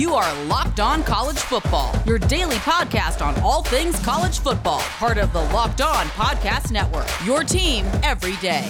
You are Locked On College Football, your daily podcast on all things college football, part of the Locked On Podcast Network. Your team every day.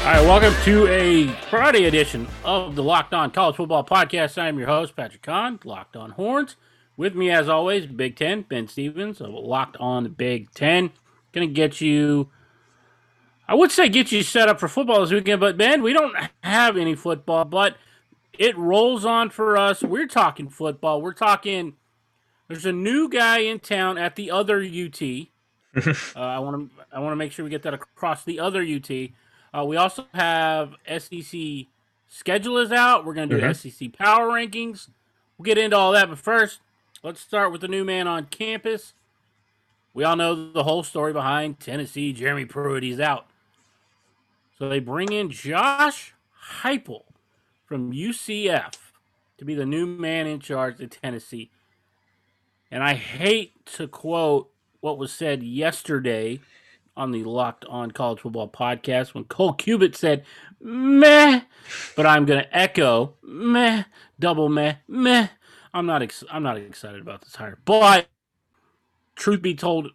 All right, welcome to a Friday edition of the Locked On College Football Podcast. I'm your host, Patrick Kahn, Locked On Horns. With me, as always, Big Ten, Ben Stevens of Locked On the Big Ten. Going to get you, I would say get you set up for football this weekend, but Ben, we don't have any football, but it rolls on for us. We're talking football. We're talking, there's a new guy in town at the other UT. uh, I want to I want to make sure we get that across the other UT. Uh, we also have SEC schedule is out. We're going to do Mhm. SEC power rankings. We'll get into all that, but first, let's start with the new man on campus. We all know the whole story behind Tennessee. Jeremy Pruitt, he's out. So they bring in Josh Heupel from UCF to be the new man in charge of Tennessee. And I hate to quote what was said yesterday on the Locked On College Football podcast when Cole Cubitt said, meh, but I'm going to echo, meh, double meh, meh. I'm not, ex- I'm not excited about this hire. But truth be told,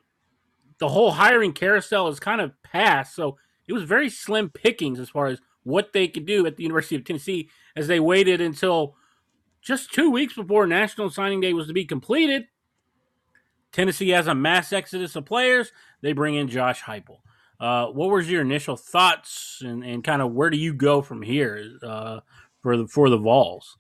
the whole hiring carousel is kind of past. So it was very slim pickings as far as what they could do at the University of Tennessee as they waited until just two weeks before National Signing Day was to be completed. Tennessee has a mass exodus of players. They bring in Josh Heupel. Uh, what was your initial thoughts and, and kind of where do you go from here uh, for the for the Vols?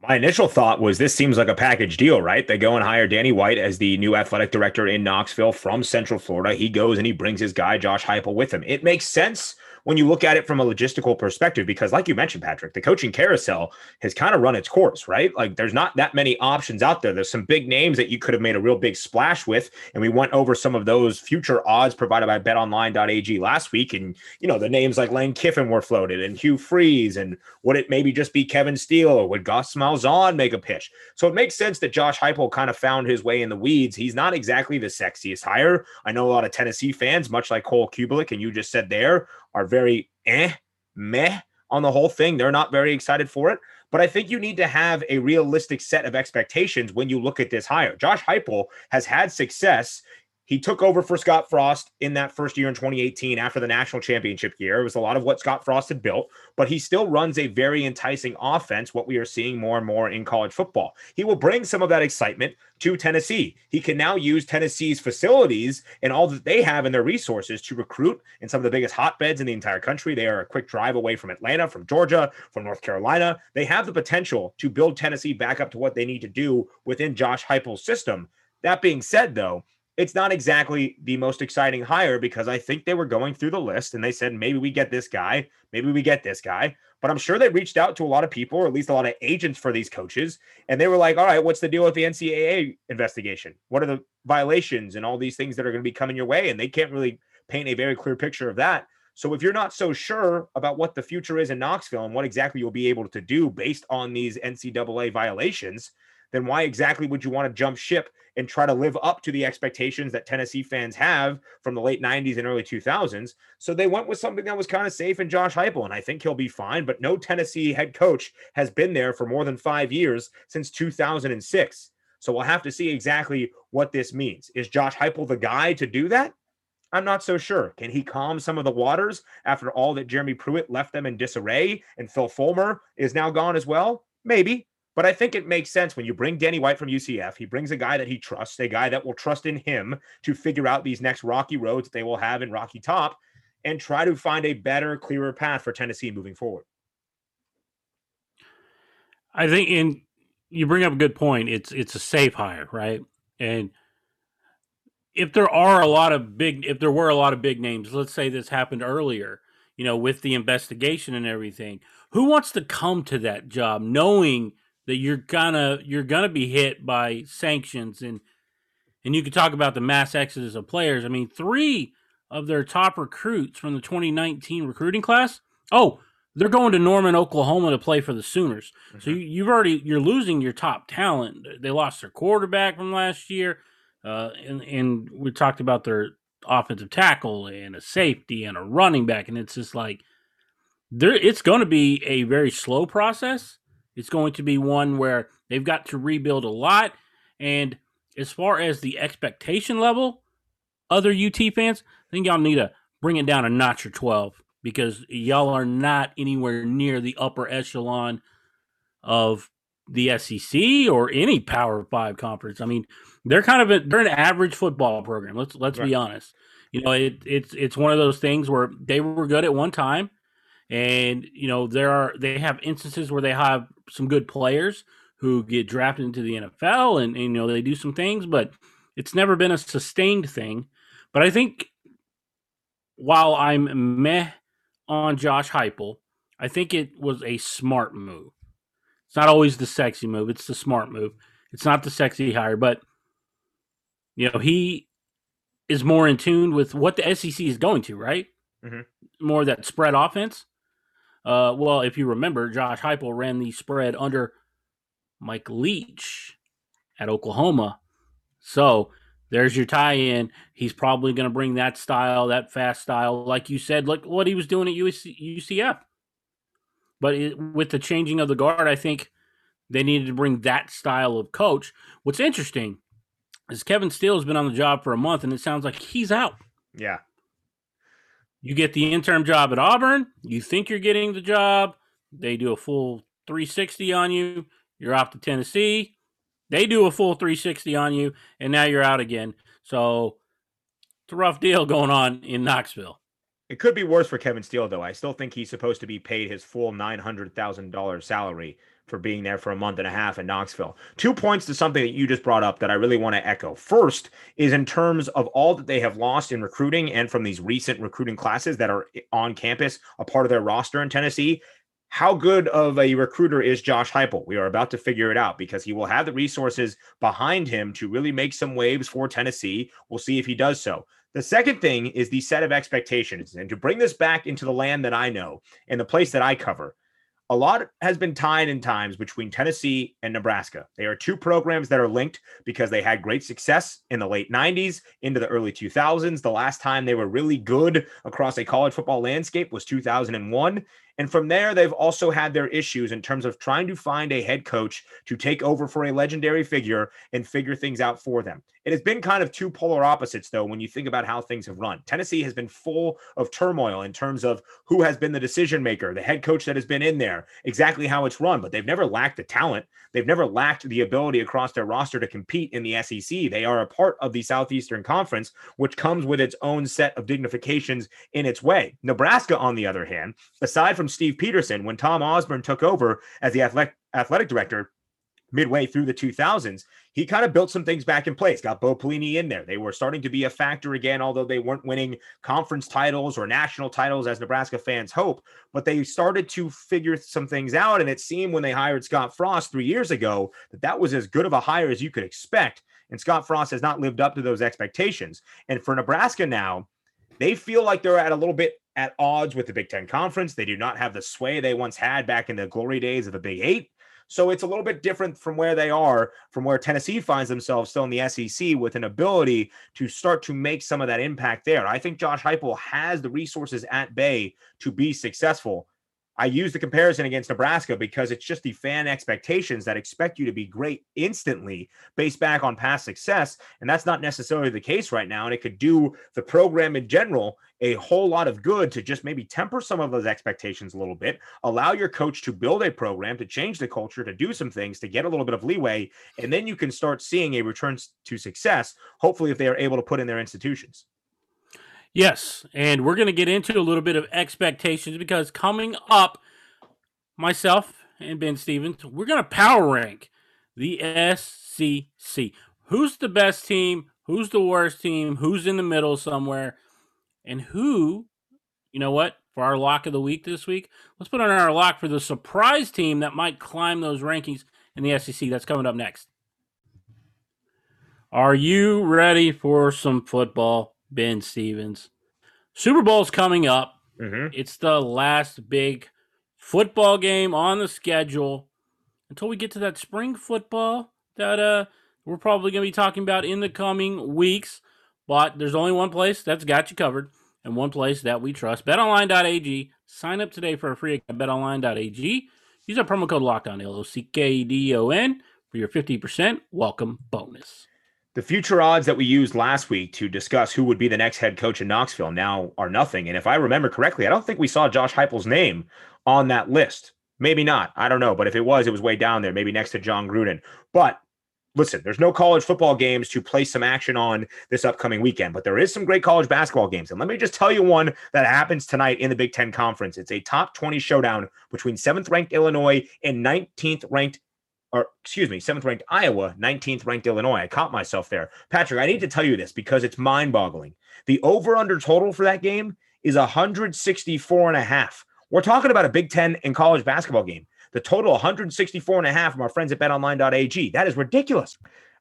My initial thought was this seems like a package deal, right? They go and hire Danny White as the new athletic director in Knoxville from Central Florida. He goes and he brings his guy, Josh Heupel, with him. It makes sense when you look at it from a logistical perspective because, like you mentioned, Patrick, the coaching carousel has kind of run its course, right? Like there's not that many options out there. There's some big names that you could have made a real big splash with. And we went over some of those future odds provided by betonline.ag last week. And, you know, the names like Lane Kiffin were floated and Hugh Freeze. And would it maybe just be Kevin Steele or would Gus Malzahn make a pitch? So it makes sense that Josh Heupel kind of found his way in the weeds. He's not exactly the sexiest hire. I know a lot of Tennessee fans, much like Cole Cubelic, and you just said there, are very eh, meh on the whole thing. They're not very excited for it. But I think you need to have a realistic set of expectations when you look at this hire. Josh Heupel has had success. He took over for Scott Frost in that first year in 2018 after the national championship year. It was a lot of what Scott Frost had built, but he still runs a very enticing offense, what we are seeing more and more in college football. He will bring some of that excitement to Tennessee. He can now use Tennessee's facilities and all that they have in their resources to recruit in some of the biggest hotbeds in the entire country. They are a quick drive away from Atlanta, from Georgia, from North Carolina. They have the potential to build Tennessee back up to what they need to do within Josh Heupel's system. That being said, though, it's not exactly the most exciting hire because I think they were going through the list and they said, maybe we get this guy, maybe we get this guy. But I'm sure they reached out to a lot of people, or at least a lot of agents for these coaches. And they were like, all right, what's the deal with the NCAA investigation? What are the violations and all these things that are going to be coming your way? And they can't really paint a very clear picture of that. So if you're not so sure about what the future is in Knoxville and what exactly you'll be able to do based on these NCAA violations, then why exactly would you want to jump ship and try to live up to the expectations that Tennessee fans have from the late 90s and early 2000s? So they went with something that was kind of safe in Josh Heupel, and I think he'll be fine. But no Tennessee head coach has been there for more than five years since 2006. So we'll have to see exactly what this means. Is Josh Heupel the guy to do that? I'm not so sure. Can he calm some of the waters after all that Jeremy Pruitt left them in disarray and Phil Fulmer is now gone as well? Maybe. But I think it makes sense when you bring Danny White from UCF. He brings a guy that he trusts, a guy that will trust in him to figure out these next rocky roads that they will have in Rocky Top and try to find a better, clearer path for Tennessee moving forward. I think in you bring up a good point. It's it's a safe hire, right? And if there are a lot of big if there were a lot of big names, let's say this happened earlier, you know, with the investigation and everything, who wants to come to that job knowing that you're gonna you're gonna be hit by sanctions and and you could talk about the mass exodus of players. I mean, three of their top recruits from the 2019 recruiting class. Oh, they're going to Norman, Oklahoma to play for the Sooners. So you, you've already you're losing your top talent. They lost their quarterback from last year. Uh, and, and we talked about their offensive tackle and a safety and a running back, and it's just like there. It's going to be a very slow process. It's going to be one where they've got to rebuild a lot. And as far as the expectation level, other UT fans, I think y'all need to bring it down a notch or twelve because y'all are not anywhere near the upper echelon of the SEC or any Power Five conference. I mean, they're kind of a, they're an average football program. Let's let's right. be honest. You know, it, it's it's one of those things where they were good at one time, and you know there are they have instances where they have some good players who get drafted into the NFL, and, and you know they do some things, but it's never been a sustained thing. But I think while I'm meh on Josh Heupel, I think it was a smart move. It's not always the sexy move; it's the smart move. It's not the sexy hire, but you know he is more in tune with what the SEC is going to, right? Mm-hmm. More that spread offense. Uh, well, if you remember, Josh Heupel ran the spread under Mike Leach at Oklahoma. So there's your tie-in. He's probably going to bring that style, that fast style, like you said, like what he was doing at UC, UCF. But it, with the changing of the guard, I think they needed to bring that style of coach. What's interesting is Kevin Steele has been on the job for a month, and it sounds like he's out. Yeah. You get the interim job at Auburn. You think you're getting the job. They do a full 360 on you. You're off to Tennessee. They do a full 360 on you, and now you're out again. So it's a rough deal going on in Knoxville. It could be worse for Kevin Steele, though. I still think he's supposed to be paid his full $900,000 salary for being there for a month and a half in Knoxville. Two points to something that you just brought up that I really want to echo. First is in terms of all that they have lost in recruiting and from these recent recruiting classes that are on campus, a part of their roster in Tennessee. How good of a recruiter is Josh Heupel? We are about to figure it out because he will have the resources behind him to really make some waves for Tennessee. We'll see if he does so. The second thing is the set of expectations. And to bring this back into the land that I know and the place that I cover, a lot has been tied in times between Tennessee and Nebraska. They are two programs that are linked because they had great success in the late 90s into the early 2000s. The last time they were really good across a college football landscape was 2001. And from there, they've also had their issues in terms of trying to find a head coach to take over for a legendary figure and figure things out for them. It has been kind of two polar opposites, though, when you think about how things have run. Tennessee has been full of turmoil in terms of who has been the decision maker, the head coach that has been in there, exactly how it's run, but they've never lacked the talent. They've never lacked the ability across their roster to compete in the SEC. They are a part of the Southeastern Conference, which comes with its own set of dignifications in its way. Nebraska, on the other hand, aside from Steve Pederson when Tom Osborne took over as the athletic, athletic director, midway through the 2000s, he kind of built some things back in place, got Bo Pelini in there. They were starting to be a factor again, although they weren't winning conference titles or national titles as Nebraska fans hope. But they started to figure some things out. And it seemed when they hired Scott Frost three years ago that that was as good of a hire as you could expect. And Scott Frost has not lived up to those expectations. And for Nebraska now, they feel like they're at a little bit at odds with the Big Ten Conference. They do not have the sway they once had back in the glory days of the Big Eight. So it's a little bit different from where they are, from where Tennessee finds themselves still in the SEC with an ability to start to make some of that impact there. I think Josh Heupel has the resources at bay to be successful. I use the comparison against Nebraska because it's just the fan expectations that expect you to be great instantly based back on past success. And that's not necessarily the case right now. And it could do the program in general a whole lot of good to just maybe temper some of those expectations a little bit, allow your coach to build a program, to change the culture, to do some things, to get a little bit of leeway. And then you can start seeing a return to success, hopefully, if they are able to put in their institutions. Yes, and we're going to get into a little bit of expectations because coming up, myself and Ben Stevens, we're going to power rank the SEC. Who's the best team? Who's the worst team? Who's in the middle somewhere? And who, you know what, for our lock of the week this week, let's put on our lock for the surprise team that might climb those rankings in the SEC. That's coming up next. Are you ready for some football? Ben Stevens. Super Bowl's coming up. Mm-hmm. It's the last big football game on the schedule until we get to that spring football that uh we're probably going to be talking about in the coming weeks. But there's only one place that's got you covered and one place that we trust. BetOnline.ag. Sign up today for a free account. at BetOnline.ag. Use our promo code LOCKDOWN, L O C K D O N, for your 50% welcome bonus. The future odds that we used last week to discuss who would be the next head coach in Knoxville now are nothing. And if I remember correctly, I don't think we saw Josh Heupel's name on that list. Maybe not. I don't know. But if it was, it was way down there, maybe next to Jon Gruden. But listen, there's no college football games to place some action on this upcoming weekend, but there is some great college basketball games. And let me just tell you one that happens tonight in the Big Ten Conference. It's a top 20 showdown between seventh ranked Illinois and 19th ranked or excuse me, seventh ranked Iowa, 19th ranked Illinois. I caught myself there. Patrick, I need to tell you this because it's mind boggling. The over under total for that game is 164 and a half. We're talking about a Big Ten and college basketball game. The total 164 and a half from our friends at betonline.ag. That is ridiculous.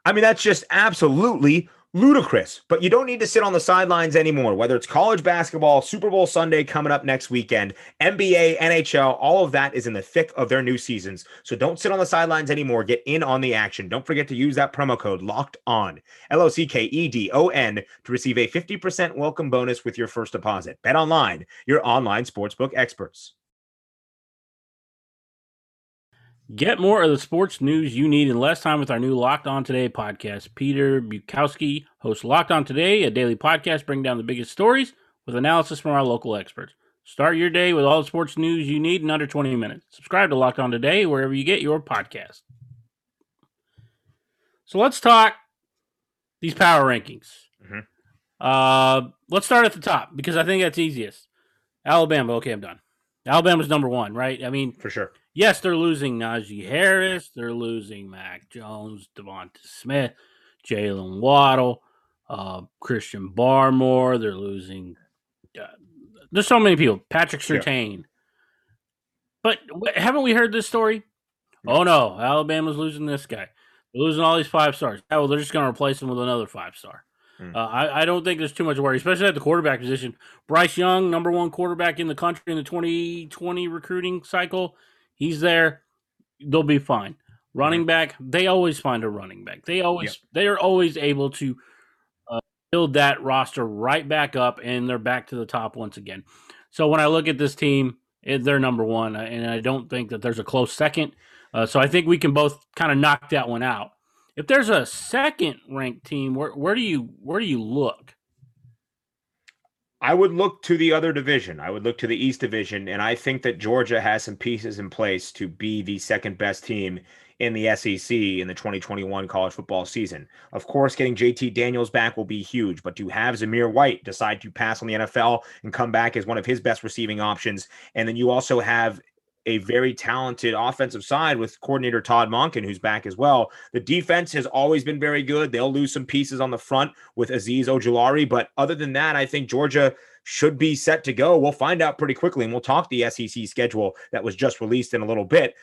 I mean, that's just absolutely ludicrous. But you don't need to sit on the sidelines anymore, whether it's college basketball, Super Bowl Sunday coming up next weekend, NBA, NHL, all of that is in the thick of their new seasons. So don't sit on the sidelines anymore. Get in on the action. Don't forget to use that promo code locked on, L O C K E D O N, to receive a 50% welcome bonus with your first deposit. Bet online, your online sportsbook experts. Get more of the sports news you need in less time with our new Locked On Today podcast. Peter Bukowski hosts Locked On Today, a daily podcast bringing down the biggest stories with analysis from our local experts. Start your day with all the sports news you need in under 20 minutes. Subscribe to Locked On Today wherever you get your podcast. So let's talk these power rankings. Mm-hmm. Uh, let's start at the top because I think that's easiest. Alabama. Okay, I'm done. Alabama's number one, right? I mean, for sure yes, they're losing Najee Harris, they're losing Mac Jones, DeVonta Smith, Jaylen Waddle, uh, Christian Barmore. They're losing. Uh, there's so many people. Patrick Surtain. Yeah. But haven't we heard this story? Oh no, Alabama's losing this guy. They're losing all these five stars. Oh, well, they're just going to replace him with another five star. Mm. Uh, I, I, don't think there's too much worry, especially at the quarterback position. Bryce Young, number one quarterback in the country in the 2020 recruiting cycle, He's there. They'll be fine. Running back, they always find a running back. They always yep. they are always able to uh, build that roster right back up, and they're back to the top once again. So when I look at this team, it, they're number one, uh, and I don't think that there's a close second. Uh, so I think we can both kind of knock that one out. If there's a second ranked team, where where do you where do you look? I would look to the other division. I would look to the East Division, and I think that Georgia has some pieces in place to be the second best team in the SEC in the 2021 college football season. Of course, getting JT Daniels back will be huge, but to have Zamir White decide to pass on the NFL and come back as one of his best receiving options, and then you also have a very talented offensive side with coordinator Todd Monken, who's back as well. The defense has always been very good. They'll lose some pieces on the front with Azeez Ojulari, but other than that, I think Georgia should be set to go. We'll find out pretty quickly, and we'll talk the SEC schedule that was just released in a little bit.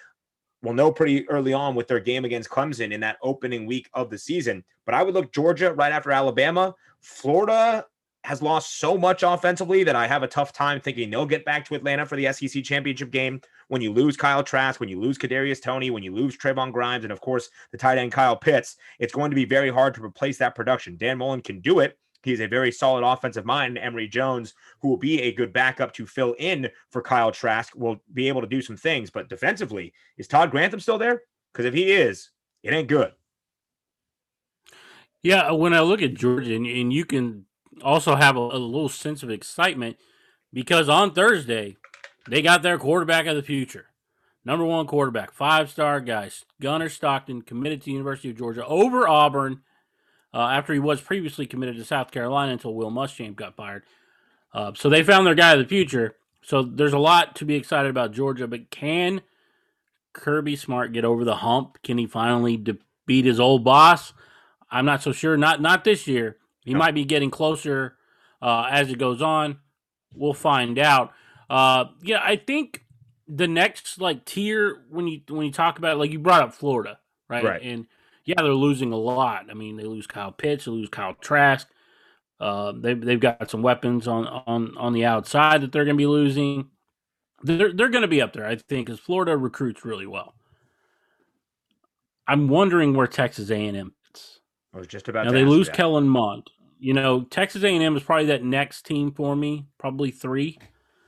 We'll know pretty early on with their game against Clemson in that opening week of the season. But I would look Georgia right after Alabama. Florida, has lost so much offensively that I have a tough time thinking they'll get back to Atlanta for the SEC championship game. When you lose Kyle Trask, when you lose Kadarius Toney, when you lose Trevon Grimes, and of course the tight end Kyle Pitts, it's going to be very hard to replace that production. Dan Mullen can do it. He's a very solid offensive mind. Emory Jones, who will be a good backup to fill in for Kyle Trask, will be able to do some things. But defensively, is Todd Grantham still there? Because if he is, it ain't good. Yeah, when I look at Georgia, and, and you can also have a, a little sense of excitement because on Thursday they got their quarterback of the future, number one quarterback, five star guy, Gunnar Stockton, committed to the University of Georgia over Auburn uh, after he was previously committed to South Carolina until Will Muschamp got fired. Uh, so they found their guy of the future. So there's a lot to be excited about Georgia, but can Kirby Smart get over the hump? Can he finally de- beat his old boss? I'm not so sure. Not not this year. He might be getting closer uh, as it goes on. We'll find out. Uh, yeah, I think the next like tier when you when you talk about it, like you brought up Florida, right? Right. And yeah, they're losing a lot. I mean, they lose Kyle Pitts, they lose Kyle Trask. Uh, they've they've got some weapons on on on the outside that they're going to be losing. They're they're going to be up there, I think, because Florida recruits really well. I'm wondering where Texas A&M. I was just about now they lose. Kellen Mond. You know, Texas A&M is probably that next team for me, probably three,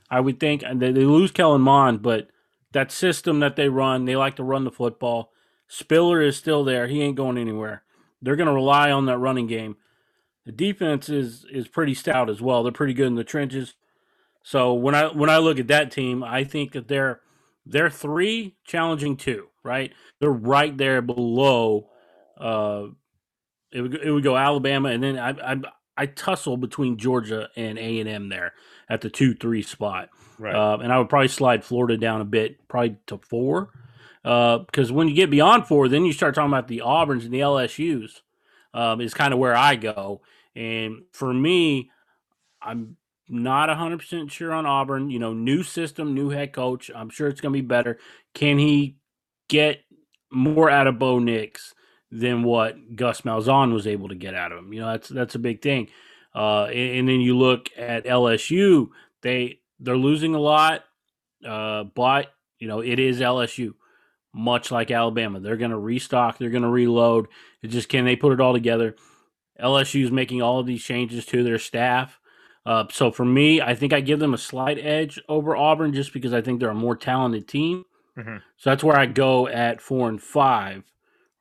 I would think. And they, they lose Kellen Mond, but that system that they run, they like to run the football. Spiller is still there; he ain't going anywhere. They're going to rely on that running game. The defense is is pretty stout as well. They're pretty good in the trenches. So when I when I look at that team, I think that they're they're three challenging two, right? They're right there below. Uh, it would it would go Alabama, and then I I, I tussle between Georgia and A and M there at the two three spot, Right. uh, and I would probably slide Florida down a bit, probably to four, because when you get beyond four, then you start talking about the Auburns and the LSU's. Um, is kind of where I go, and for me, I'm not 100% sure on Auburn. You know, new system, new head coach. I'm sure it's going to be better. Can he get more out of Bo Nix than what Gus Malzahn was able to get out of him? You know, that's that's a big thing. Uh, and, and then you look at LSU. They they're losing a lot, uh, but you know it is LSU. Much like Alabama, they're going to restock. They're going to reload. It just can they put it all together? LSU is making all of these changes to their staff. Uh, so for me, I think I give them a slight edge over Auburn just because I think they're a more talented team. Mhm. So that's where I go at four and five,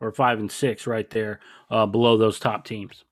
or five and six, right there uh, below those top teams.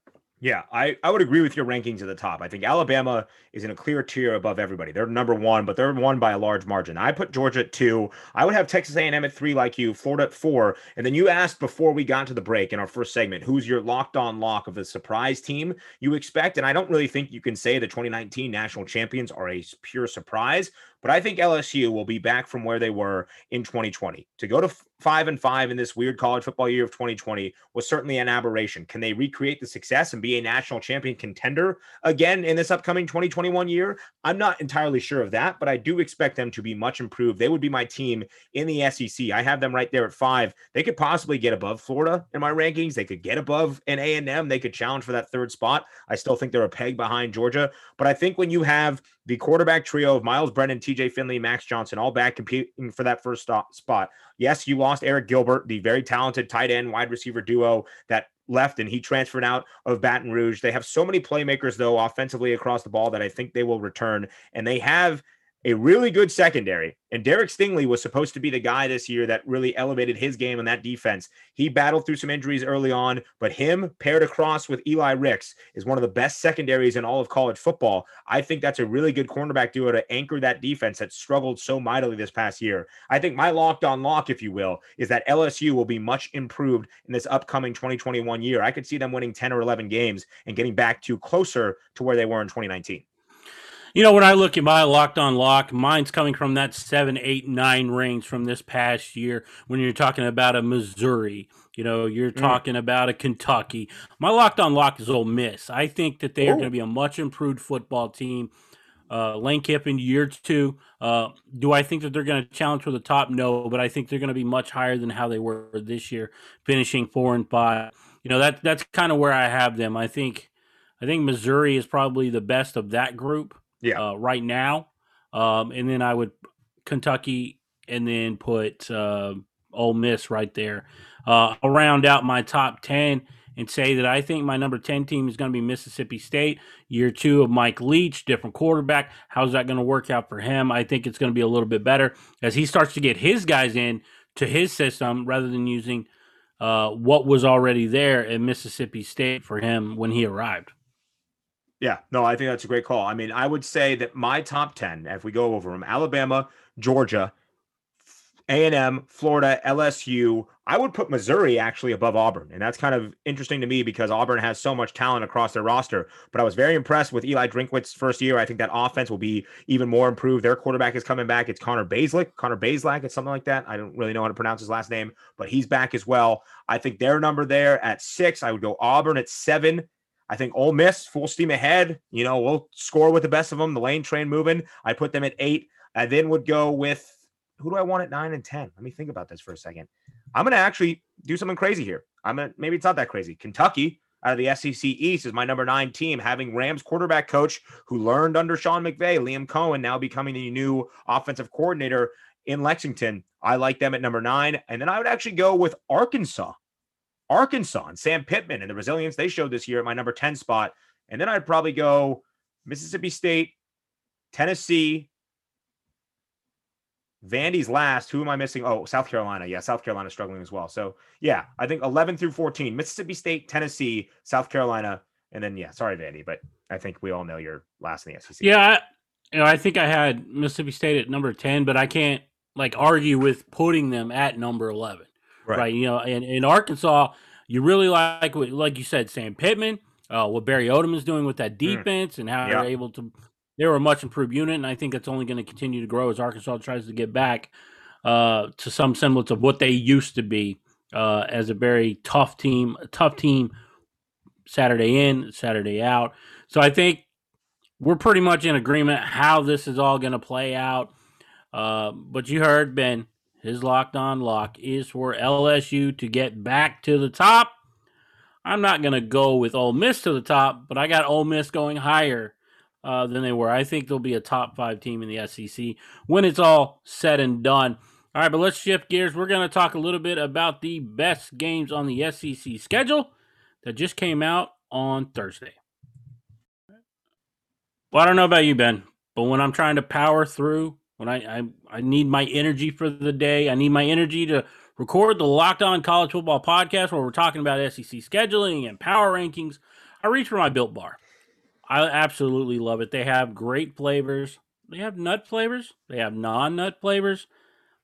Yeah, I, I would agree with your rankings at the top. I think Alabama is in a clear tier above everybody. They're number one, but they're one by a large margin. I put Georgia at two. I would have Texas A&M at three, like you, Florida at four. And then you asked before we got to the break in our first segment, who's your locked on lock of the surprise team you expect? And I don't really think you can say the 2019 national champions are a pure surprise, but I think LSU will be back from where they were in 2020. To go to five and five in this weird college football year of 2020 was certainly an aberration. Can they recreate the success and be a national champion contender again in this upcoming 2021 year? I'm not entirely sure of that, but I do expect them to be much improved. They would be my team in the SEC. I have them right there at five. They could possibly get above Florida in my rankings. They could get above an A and M. They could challenge for that third spot. I still think they're a peg behind Georgia, but I think when you have the quarterback trio of Myles Brennan, TJ Finley, Max Johnson, all back competing for that first spot. Yes, you lost Arik Gilbert, the very talented tight end wide receiver duo that left and he transferred out of Baton Rouge. They have so many playmakers, though, offensively across the ball that I think they will return. And they have a really good secondary. And Derek Stingley was supposed to be the guy this year that really elevated his game on that defense. He battled through some injuries early on, but him paired across with Eli Ricks is one of the best secondaries in all of college football. I think that's a really good cornerback duo to anchor that defense that struggled so mightily this past year. I think my locked on lock, if you will, is that LSU will be much improved in this upcoming 2021 year. I could see them winning 10 or 11 games and getting back to closer to where they were in 2019. You know, when I look at my locked on lock, mine's coming from that seven, eight, nine range from this past year. When you're talking about a Missouri, you know, you're Mm. talking about a Kentucky. My locked on lock is Ole Miss. I think that they are going to be a much improved football team. Uh, Lane Kiffin, year two. Uh, do I think that they're going to challenge for the top? No, but I think they're going to be much higher than how they were this year, finishing four and five. You know, that that's kind of where I have them. I think, I think Missouri is probably the best of that group Yeah. uh, right now. Um, and then I would Kentucky and then put uh, Ole Miss right there. Uh, I'll round out my top 10 and say that I think my number 10 team is going to be Mississippi State. Year two of Mike Leach, different quarterback. How's that going to work out for him? I think it's going to be a little bit better as he starts to get his guys in to his system rather than using uh, what was already there at Mississippi State for him when he arrived. Yeah, no, I think that's a great call. I mean, I would say that my top 10, if we go over them, Alabama, Georgia, A&M, Florida, LSU, I would put Missouri actually above Auburn. And that's kind of interesting to me because Auburn has so much talent across their roster. But I was very impressed with Eli Drinkwitz's first year. I think that offense will be even more improved. Their quarterback is coming back. It's Connor Baslick, Connor Baslack, it's something like that. I don't really know how to pronounce his last name, but he's back as well. I think their number there at six. I would go Auburn at seven. I think Ole Miss full steam ahead. You know, we'll score with the best of them. The lane train moving. I put them at eight. I then would go with who do I want at nine and ten? Let me think about this for a second. I'm gonna actually do something crazy here. I'm gonna maybe it's not that crazy. Kentucky out of the SEC East is my number nine team, having Rams quarterback coach who learned under Sean McVay, Liam Coen, now becoming the new offensive coordinator in Lexington. I like them at number nine, and then I would actually go with Arkansas. Arkansas and Sam Pittman and the resilience they showed this year at my number 10 spot. And then I'd probably go Mississippi State, Tennessee, Vandy's last. Who am I missing? Oh, South Carolina. Yeah, South Carolina struggling as well. So yeah, I think 11 through 14, Mississippi State, Tennessee, South Carolina, and then yeah, sorry Vandy, but I think we all know you're last in the SEC. Yeah, I, you know, I think I had Mississippi State at number 10, but I can't like argue with putting them at number 11. Right. right? You know, and in Arkansas, you really like what, like you said, Sam Pittman, uh, what Barry Odom is doing with that mm. defense, mm. and how they're able to they were a much improved unit, and I think that's only going to continue to grow as Arkansas tries to get back uh, to some semblance of what they used to be uh, as a very tough team, a tough team Saturday in, Saturday out. So I think we're pretty much in agreement how this is all going to play out. Uh, but you heard Ben, his locked on lock is for LSU to get back to the top. I'm not going to go with Ole Miss to the top, but I got Ole Miss going higher uh, than they were. I think they'll be a top five team in the SEC when it's all said and done. All right, but let's shift gears. We're going to talk a little bit about the best games on the SEC schedule that just came out on Thursday. Well, I don't know about you, Ben, but when I'm trying to power through, when I, I, I need my energy for the day, I need my energy to record the Locked On College Football podcast where we're talking about SEC scheduling and power rankings, I reach for my Built Bar. I absolutely love it. They have great flavors. They have nut flavors. They have non-nut flavors.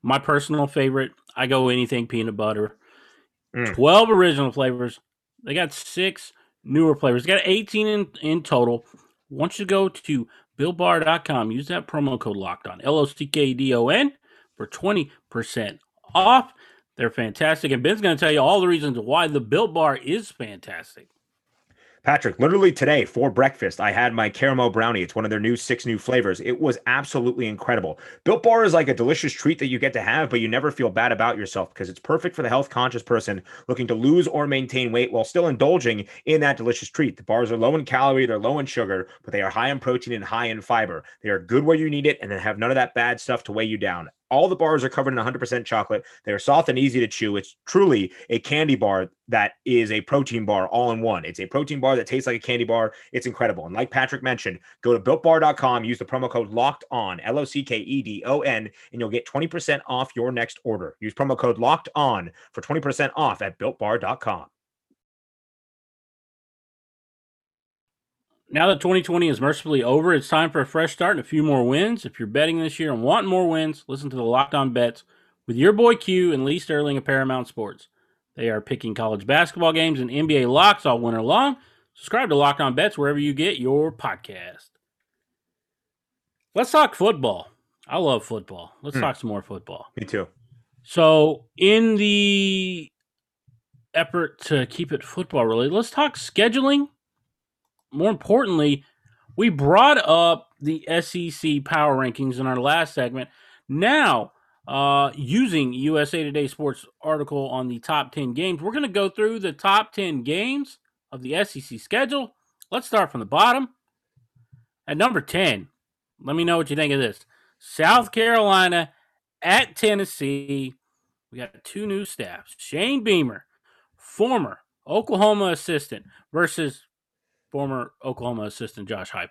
My personal favorite, I go anything peanut butter. Mm. 12 original flavors. They got six newer flavors. They got 18 in, in total. Once you go to BuiltBar.com, use that promo code locked on L O C K D O N for 20% off. They're fantastic. And Ben's going to tell you all the reasons why the Built Bar is fantastic. Patrick, literally today for breakfast, I had my caramel brownie. It's one of their new six new flavors. It was absolutely incredible. Built Bar is like a delicious treat that you get to have, but you never feel bad about yourself because it's perfect for the health conscious person looking to lose or maintain weight while still indulging in that delicious treat. The bars are low in calorie, they're low in sugar, but they are high in protein and high in fiber. They are good where you need it and then have none of that bad stuff to weigh you down. All the bars are covered in 100% chocolate. They're soft and easy to chew. It's truly a candy bar that is a protein bar all in one. It's a protein bar that tastes like a candy bar. It's incredible. And like Patrick mentioned, go to builtbar.com, use the promo code locked on, L O C K E D O N, and you'll get 20% off your next order. Use promo code locked on for 20% off at builtbar.com. now that 2020 is mercifully over, it's time for a fresh start and a few more wins. If you're betting this year and want more wins, listen to the Locked On Bets with your boy Q and Lee Sterling of Paramount Sports. They are picking college basketball games and NBA locks all winter long. Subscribe to Locked On Bets wherever you get your podcast. Let's talk football. I love football. Let's hmm. talk some more football. Me too. So, in the effort to keep it football related, let's talk scheduling more importantly, we brought up the SEC power rankings in our last segment. Now, uh, using USA Today Sports article on the top 10 games, we're going to go through the top 10 games of the SEC schedule. Let's start from the bottom. At number 10, let me know what you think of this South Carolina at Tennessee. We got two new staffs Shane Beamer, former Oklahoma assistant, versus former Oklahoma assistant Josh Heupel.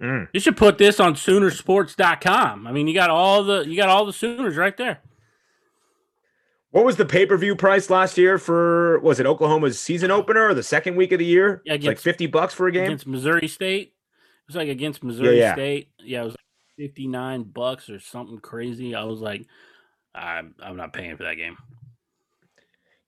Mm. You should put this on Soonersports.com. I mean, you got all the you got all the Sooners right there. What was the pay per view price last year for? Was it Oklahoma's season opener or the second week of the year? Yeah, against, like fifty bucks for a game against Missouri State. It was like against Missouri yeah, yeah. State. Yeah, it was like fifty nine bucks or something crazy. I was like, I'm I'm not paying for that game.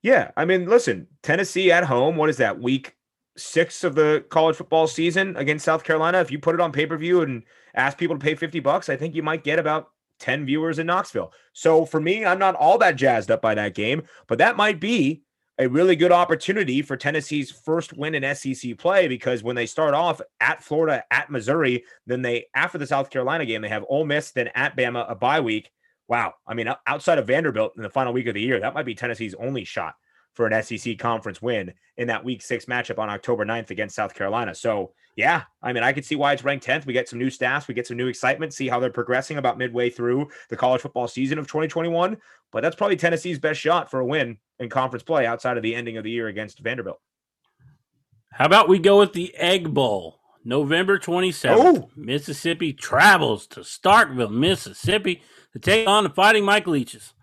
Yeah, I mean, listen, Tennessee at home. What is that week six of the college football season against South Carolina, if you put it on pay per view and ask people to pay 50 bucks, I think you might get about 10 viewers in Knoxville. So for me, I'm not all that jazzed up by that game, but that might be a really good opportunity for Tennessee's first win in SEC play because when they start off at Florida, at Missouri, then they, after the South Carolina game, they have Ole Miss, then at Bama, a bye week. Wow. I mean, outside of Vanderbilt in the final week of the year, that might be Tennessee's only shot for an SEC conference win in that week six matchup on October 9th against South Carolina. So, yeah, I mean, I could see why it's ranked 10th. We get some new staffs, we get some new excitement, see how they're progressing about midway through the college football season of 2021. But that's probably Tennessee's best shot for a win in conference play outside of the ending of the year against Vanderbilt. How about we go with the Egg Bowl? November 27th, oh. Mississippi travels to Starkville, Mississippi to take on the Fighting Mike Leaches.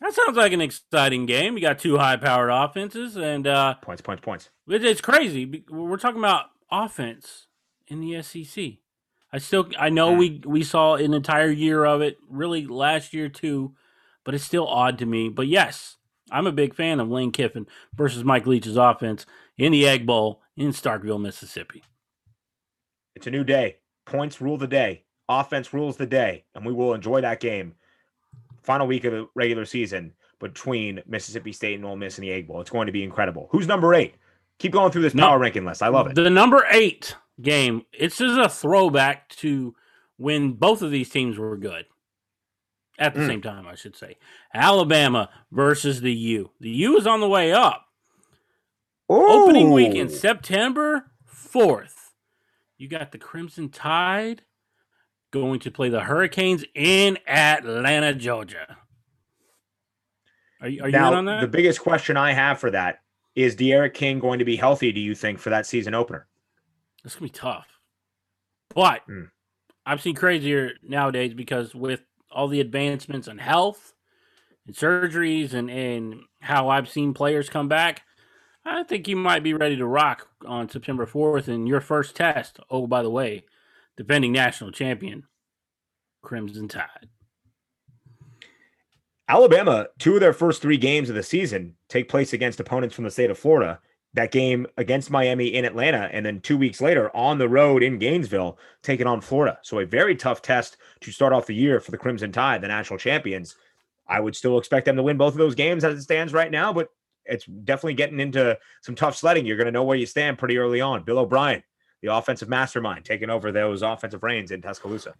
That sounds like an exciting game. You got two high-powered offenses and uh, points, points, points. It's crazy. We're talking about offense in the SEC. I still, I know we we saw an entire year of it, really last year too, but it's still odd to me. But yes, I'm a big fan of Lane Kiffin versus Mike Leach's offense in the Egg Bowl in Starkville, Mississippi. It's a new day. Points rule the day. Offense rules the day, and we will enjoy that game final week of the regular season between Mississippi State and Ole Miss in the Egg Bowl. It's going to be incredible. Who's number eight? Keep going through this power no, ranking list. I love it. The number eight game. It's just a throwback to when both of these teams were good at the mm. same time. I should say Alabama versus the U. The U is on the way up. Ooh. Opening weekend, September fourth. You got the Crimson Tide going to play the Hurricanes in Atlanta, Georgia. Are you, are you now, on that? The biggest question I have for that is D'Eriq King going to be healthy, do you think, for that season opener? It's going to be tough. But mm. I've seen crazier nowadays because with all the advancements in health and surgeries and, and how I've seen players come back, I think you might be ready to rock on September 4th in your first test. Oh, by the way, defending national champion, Crimson Tide. Alabama, two of their first three games of the season take place against opponents from the state of Florida. That game against Miami in Atlanta, and then two weeks later on the road in Gainesville, taking on Florida. So a very tough test to start off the year for the Crimson Tide, the national champions. I would still expect them to win both of those games as it stands right now, but it's definitely getting into some tough sledding. You're going to know where you stand pretty early on. Bill O'Brien, the offensive mastermind, taking over those offensive reins in Tuscaloosa.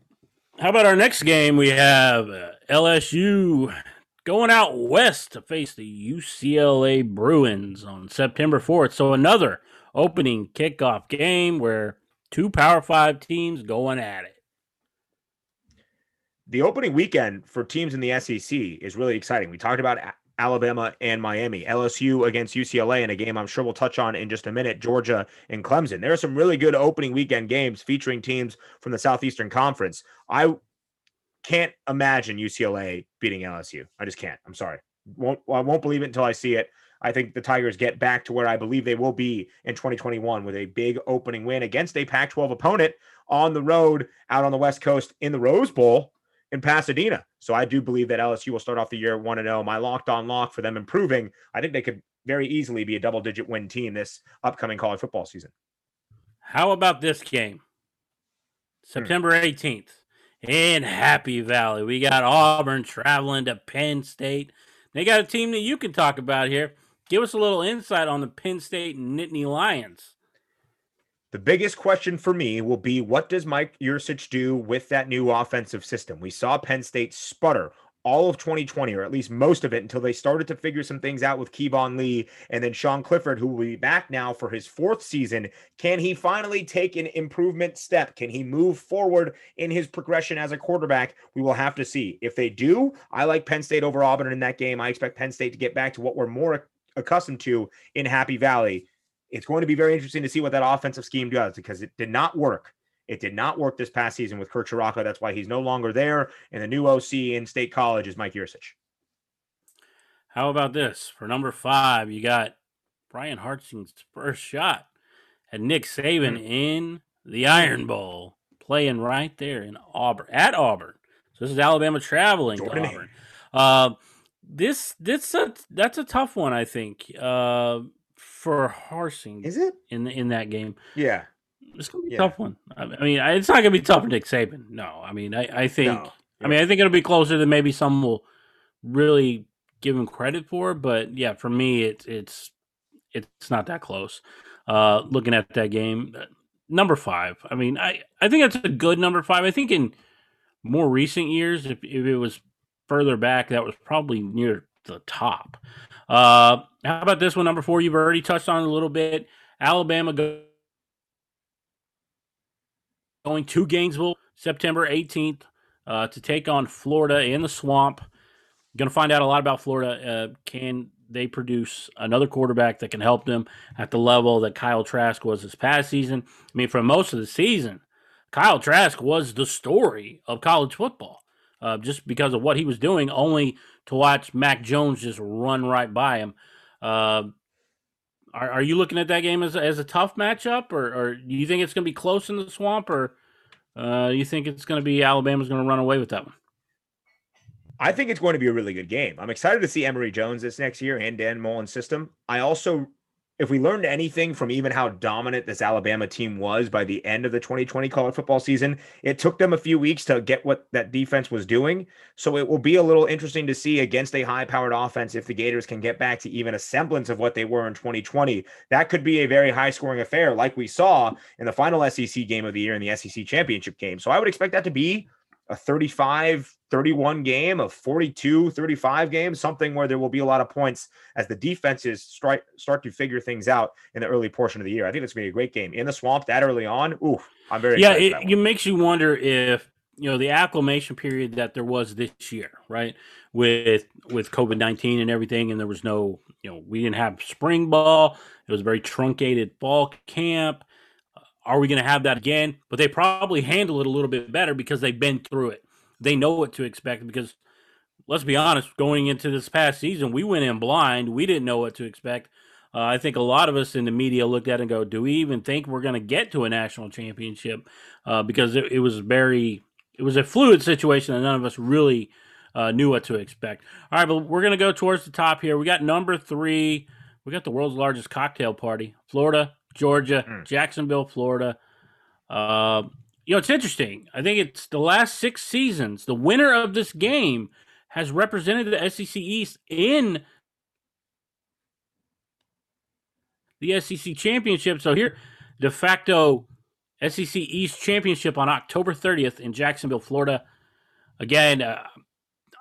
How about our next game? We have uh, LSU going out west to face the UCLA Bruins on September 4th. So another opening kickoff game where two Power 5 teams going at it. The opening weekend for teams in the SEC is really exciting. We talked about Alabama and Miami. LSU against UCLA in a game I'm sure we'll touch on in just a minute. Georgia and Clemson. There are some really good opening weekend games featuring teams from the Southeastern Conference. I can't imagine UCLA beating LSU. I just can't. I'm sorry. Won't I won't believe it until I see it. I think the Tigers get back to where I believe they will be in 2021 with a big opening win against a Pac 12 opponent on the road out on the West Coast in the Rose Bowl in Pasadena. So I do believe that LSU will start off the year 1 0. My locked on lock for them improving. I think they could very easily be a double digit win team this upcoming college football season. How about this game? Hmm. September 18th in Happy Valley. We got Auburn traveling to Penn State. They got a team that you can talk about here. Give us a little insight on the Penn State Nittany Lions. The biggest question for me will be what does Mike Yurcich do with that new offensive system? We saw Penn State sputter all of 2020, or at least most of it, until they started to figure some things out with Keyvone Lee and then Sean Clifford, who will be back now for his fourth season. Can he finally take an improvement step? Can he move forward in his progression as a quarterback? We will have to see. If they do, I like Penn State over Auburn in that game. I expect Penn State to get back to what we're more accustomed to in Happy Valley it's going to be very interesting to see what that offensive scheme does because it did not work. It did not work this past season with Kirk Ciarrocca. That's why he's no longer there. And the new OC in State College is Mike Yurcich. How about this? For number five, you got Bryan Harsin's first shot at Nick Saban mm-hmm. in the Iron Bowl, playing right there in Auburn at Auburn. So this is Alabama traveling Jordan to Auburn. Uh, this this a, that's a tough one, I think. Uh, for Harsin. Is it in in that game? Yeah, it's gonna be yeah. a tough one. I mean, it's not gonna be tough for Nick Saban. No, I mean, I, I think. No. I mean, I think it'll be closer than maybe some will really give him credit for. But yeah, for me, it's it's it's not that close. Uh, looking at that game, uh, number five. I mean, I I think that's a good number five. I think in more recent years, if if it was further back, that was probably near the top. Uh, how about this one, number four? You've already touched on a little bit. Alabama go- going to Gainesville September 18th uh, to take on Florida in the swamp. Going to find out a lot about Florida. Uh, can they produce another quarterback that can help them at the level that Kyle Trask was this past season? I mean, for most of the season, Kyle Trask was the story of college football uh, just because of what he was doing, only to watch Mac Jones just run right by him. Uh, are, are you looking at that game as, as a tough matchup, or, or do you think it's going to be close in the swamp, or uh, you think it's going to be Alabama's going to run away with that one? I think it's going to be a really good game. I'm excited to see Emory Jones this next year and Dan Mullen's system. I also, if we learned anything from even how dominant this Alabama team was by the end of the 2020 college football season, it took them a few weeks to get what that defense was doing. So it will be a little interesting to see against a high powered offense if the Gators can get back to even a semblance of what they were in 2020. That could be a very high scoring affair, like we saw in the final SEC game of the year in the SEC championship game. So I would expect that to be a 35 31 game, a 42 35 game, something where there will be a lot of points as the defenses start start to figure things out in the early portion of the year. I think it's going to be a great game in the swamp that early on. Ooh, I'm very yeah. It, it makes you wonder if you know the acclimation period that there was this year, right? With with COVID nineteen and everything, and there was no, you know, we didn't have spring ball. It was a very truncated fall camp. Are we going to have that again? But they probably handle it a little bit better because they've been through it. They know what to expect because let's be honest, going into this past season, we went in blind. We didn't know what to expect. Uh, I think a lot of us in the media looked at it and go, "Do we even think we're going to get to a national championship?" Uh, because it, it, was very, it was a fluid situation, and none of us really uh, knew what to expect. All right, but we're going to go towards the top here. We got number three. We got the world's largest cocktail party, Florida Georgia, mm. Jacksonville, Florida. Uh, you know, it's interesting. I think it's the last six seasons. The winner of this game has represented the SEC East in the SEC championship. So here, de facto SEC East championship on October 30th in Jacksonville, Florida. Again, uh,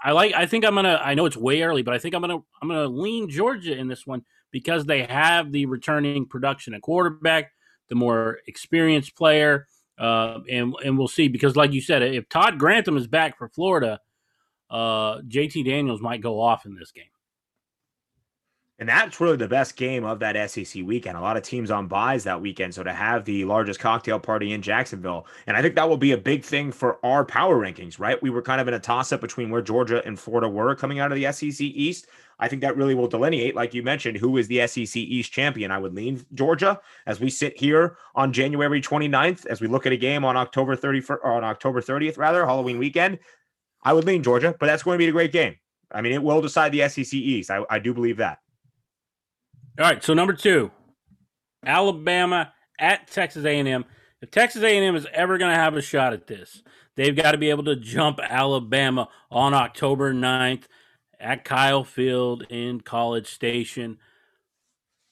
I like. I think I'm gonna. I know it's way early, but I think I'm gonna. I'm gonna lean Georgia in this one because they have the returning production at quarterback, the more experienced player, uh, and and we'll see. Because like you said, if Todd Grantham is back for Florida, uh, JT Daniels might go off in this game. And that's really the best game of that SEC weekend. A lot of teams on buys that weekend. So to have the largest cocktail party in Jacksonville, and I think that will be a big thing for our power rankings, right? We were kind of in a toss up between where Georgia and Florida were coming out of the SEC East. I think that really will delineate, like you mentioned, who is the SEC East champion. I would lean Georgia as we sit here on January 29th, as we look at a game on October 31st, on October 30th, rather, Halloween weekend. I would lean Georgia, but that's going to be a great game. I mean, it will decide the SEC East. I, I do believe that. All right, so number two, Alabama at Texas A&M. If Texas A&M is ever going to have a shot at this, they've got to be able to jump Alabama on October 9th at Kyle Field in College Station.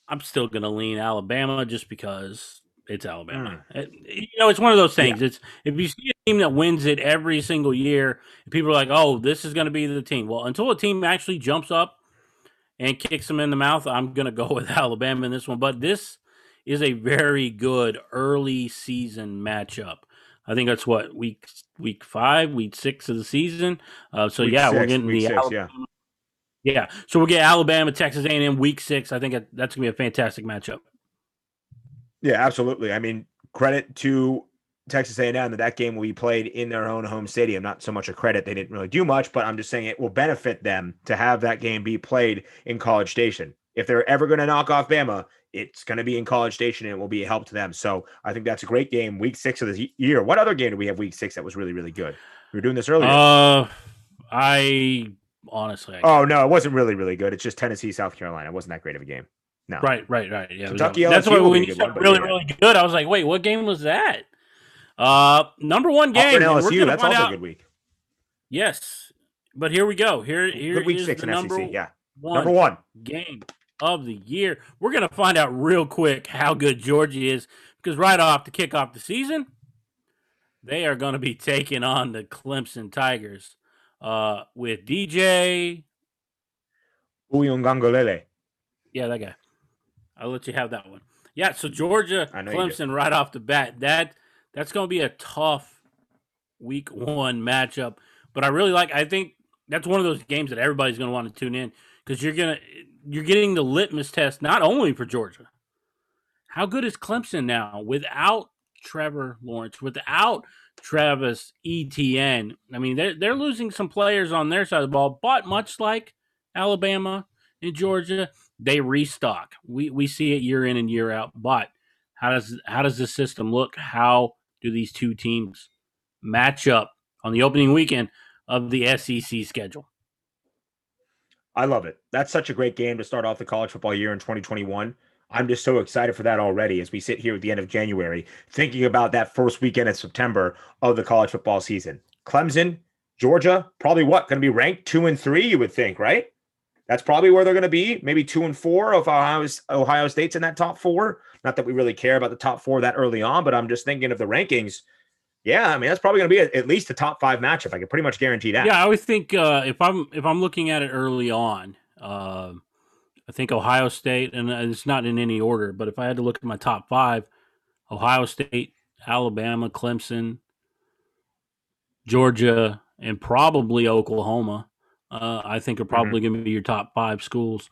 I'm still going to lean Alabama just because it's Alabama. Mm. It, you know, it's one of those things. Yeah. It's if you see a team that wins it every single year, people are like, "Oh, this is going to be the team." Well, until a team actually jumps up and kicks them in the mouth, I'm going to go with Alabama in this one. But this is a very good early season matchup. I think that's what week week five, week six of the season. Uh, so week yeah, we we're getting the six, Alabama, yeah. yeah. So we'll get Alabama, Texas A&M week six. I think that's gonna be a fantastic matchup. Yeah, absolutely. I mean, credit to Texas A&M that that game will be played in their own home stadium. Not so much a credit; they didn't really do much, but I'm just saying it will benefit them to have that game be played in College Station. If they're ever going to knock off Bama, it's going to be in College Station, and it will be a help to them. So I think that's a great game. Week six of the year. What other game do we have week six that was really really good? We were doing this earlier. Uh, I honestly. I oh no, it wasn't really really good. It's just Tennessee South Carolina. It wasn't that great of a game. No. Right, right, right. Yeah, Kentucky. That's why when you said really, really good, I was like, wait, what game was that? Uh, number one game. LSU. That's also out. a good week. Yes, but here we go. Here, here good week six in number SEC. Yeah, one number one game of the year. We're gonna find out real quick how good Georgia is because right off to kick off the season, they are going to be taking on the Clemson Tigers uh, with DJ. Uiagalelei. Yeah, that guy. I'll let you have that one. Yeah, so Georgia, I know you Clemson right off the bat. That that's going to be a tough week one matchup. But I really like. I think that's one of those games that everybody's going to want to tune in because you're gonna you're getting the litmus test not only for Georgia. How good is Clemson now without Trevor Lawrence, without Travis Etienne? I mean, they're they're losing some players on their side of the ball, but much like Alabama and Georgia, they restock. We we see it year in and year out. But how does how does the system look? How do these two teams match up on the opening weekend of the SEC schedule? I love it. That's such a great game to start off the college football year in 2021. I'm just so excited for that already as we sit here at the end of January, thinking about that first weekend of September of the college football season. Clemson, Georgia, probably what? Going to be ranked two and three, you would think, right? That's probably where they're going to be. Maybe two and four if Ohio, Ohio State's in that top four. Not that we really care about the top four that early on, but I'm just thinking of the rankings. Yeah, I mean that's probably going to be at least a top five matchup. I can pretty much guarantee that. Yeah, I always think uh, if I'm if I'm looking at it early on, uh, I think Ohio State, and it's not in any order, but if I had to look at my top five, Ohio State, Alabama, Clemson, Georgia, and probably Oklahoma uh, I think are mm-hmm. probably mm-hmm. going to be your top five schools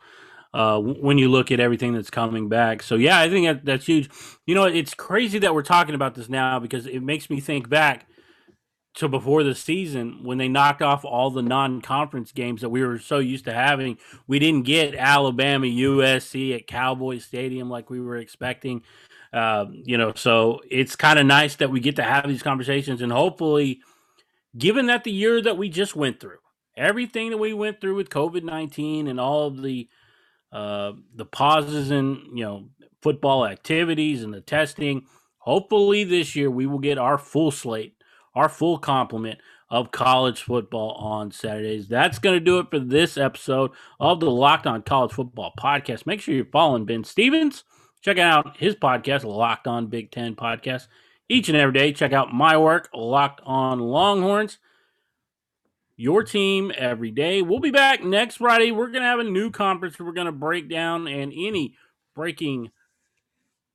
uh, when you look at everything that's coming back. So yeah, I think that, that's huge. You know, it's crazy that we're talking about this now because it makes me think back to before the season when they knocked off all the non-conference games that we were so used to having. We didn't get Alabama, USC at Cowboy Stadium like we were expecting. Uh, you know, so it's kind of nice that we get to have these conversations and hopefully, given that the year that we just went through everything that we went through with COVID nineteen and all of the uh, the pauses in you know football activities and the testing. Hopefully, this year we will get our full slate, our full complement of college football on Saturdays. That's going to do it for this episode of the Locked On College Football Podcast. Make sure you're following Ben Stevens. Check out his podcast, Locked On Big Ten Podcast, each and every day. Check out my work, Locked On Longhorns your team every day. We'll be back next Friday. We're going to have a new conference we're going to break down and any breaking,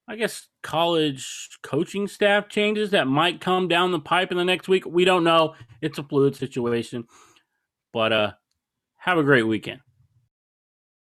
I guess, college coaching staff changes that might come down the pipe in the next week. We don't know. It's a fluid situation. But uh have a great weekend.